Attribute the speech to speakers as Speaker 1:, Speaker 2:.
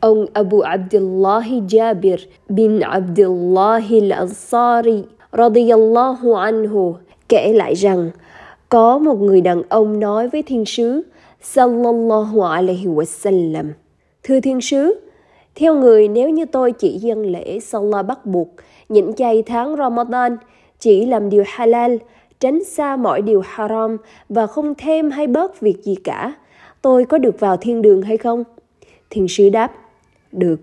Speaker 1: Ông Abu Abdullah Jabir bin Abdullah al-Ansari radiyallahu anhu kể lại rằng, có một người đàn ông nói với thiên sứ sallallahu alaihi wasallam, thưa thiên sứ, theo người nếu như tôi chỉ dân lễ Salah bắt buộc nhịn chay tháng Ramadan chỉ làm điều halal, tránh xa mọi điều haram và không thêm hay bớt việc gì cả, tôi có được vào thiên đường hay không? Thiên sứ đáp được